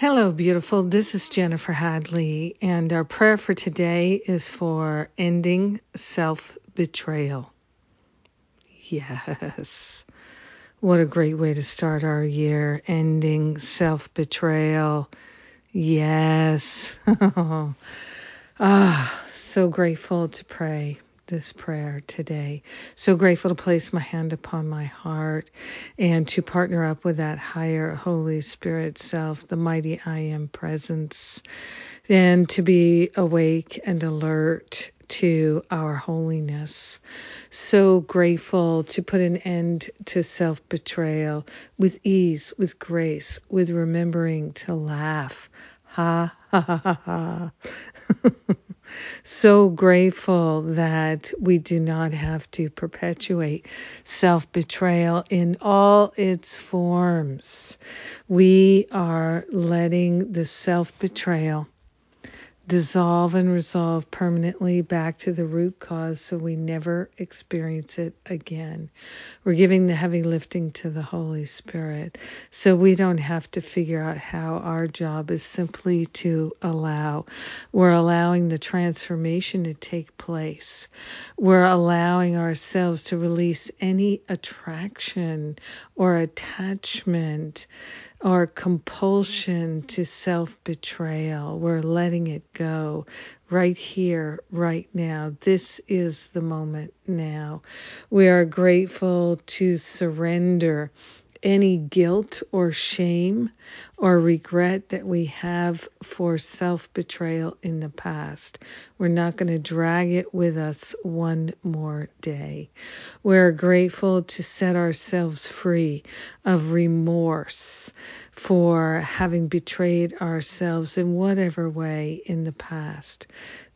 Hello, beautiful. This is Jennifer Hadley, and our prayer for today is for ending self betrayal. Yes. What a great way to start our year, ending self betrayal. Yes. ah, so grateful to pray this prayer today. So grateful to place my hand upon my heart and to partner up with that higher Holy Spirit self, the mighty I am presence, and to be awake and alert to our holiness. So grateful to put an end to self betrayal with ease, with grace, with remembering to laugh. Ha ha ha ha. so grateful that we do not have to perpetuate self betrayal in all its forms. We are letting the self betrayal dissolve and resolve permanently back to the root cause so we never experience it again. We're giving the heavy lifting to the Holy Spirit so we don't have to figure out how our job is simply to allow. We're allowing the transformation to take place. We're allowing ourselves to release any attraction or attachment or compulsion to self betrayal. We're letting it go right here, right now. This is the moment now. We are grateful to surrender any guilt or shame or regret that we have for self betrayal in the past. We're not going to drag it with us one more day. We're grateful to set ourselves free of remorse for having betrayed ourselves in whatever way in the past.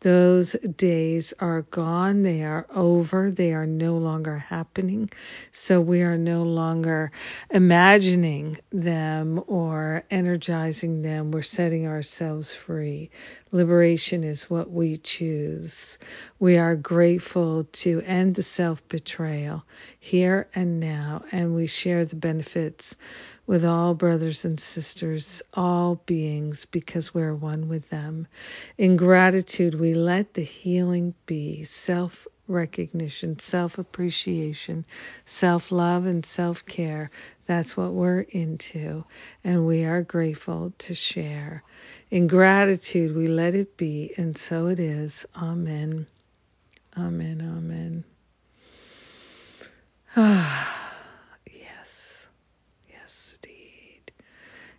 Those days are gone. They are over. They are no longer happening. So we are no longer imagining them or energizing them. We're setting ourselves free. Liberation is what we choose. We are grateful to end the self betrayal here and now, and we share the benefits with all brothers and sisters, all beings, because we're one with them. In gratitude, we let the healing be self recognition, self appreciation, self love, and self care. That's what we're into, and we are grateful to share. In gratitude, we let it be, and so it is. Amen. Amen. Amen. Ah.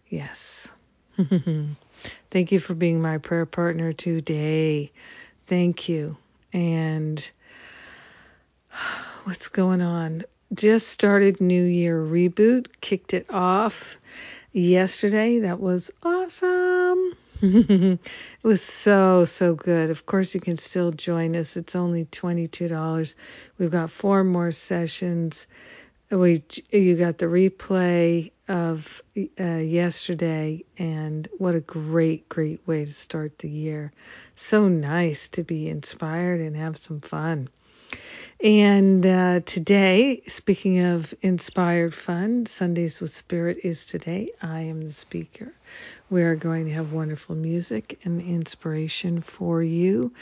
Yes. Thank you for being my prayer partner today. Thank you. And what's going on? Just started New Year reboot, kicked it off yesterday. That was awesome. it was so, so good. Of course, you can still join us. It's only $22. We've got four more sessions we you got the replay of uh, yesterday and what a great great way to start the year. So nice to be inspired and have some fun and uh, today, speaking of inspired fun, Sundays with Spirit is today. I am the speaker. We are going to have wonderful music and inspiration for you.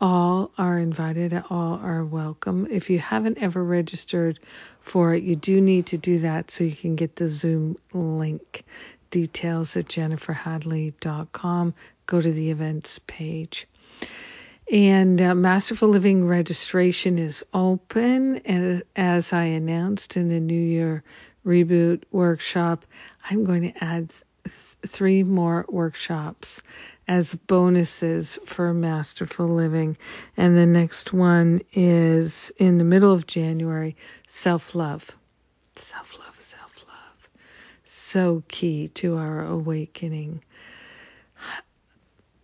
All are invited, all are welcome. If you haven't ever registered for it, you do need to do that so you can get the Zoom link. Details at jenniferhadley.com. Go to the events page. And uh, Masterful Living registration is open. And as I announced in the New Year Reboot workshop, I'm going to add th- three more workshops as bonuses for Masterful Living. And the next one is in the middle of January Self Love. Self love, self love. So key to our awakening.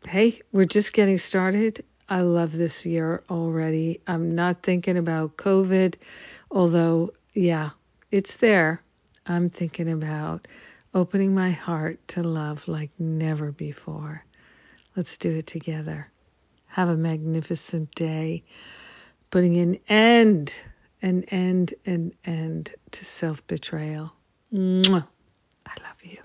Hey, we're just getting started I love this year already. I'm not thinking about COVID, although, yeah, it's there. I'm thinking about opening my heart to love like never before. Let's do it together. Have a magnificent day. Putting an end, an end, an end to self betrayal. I love you.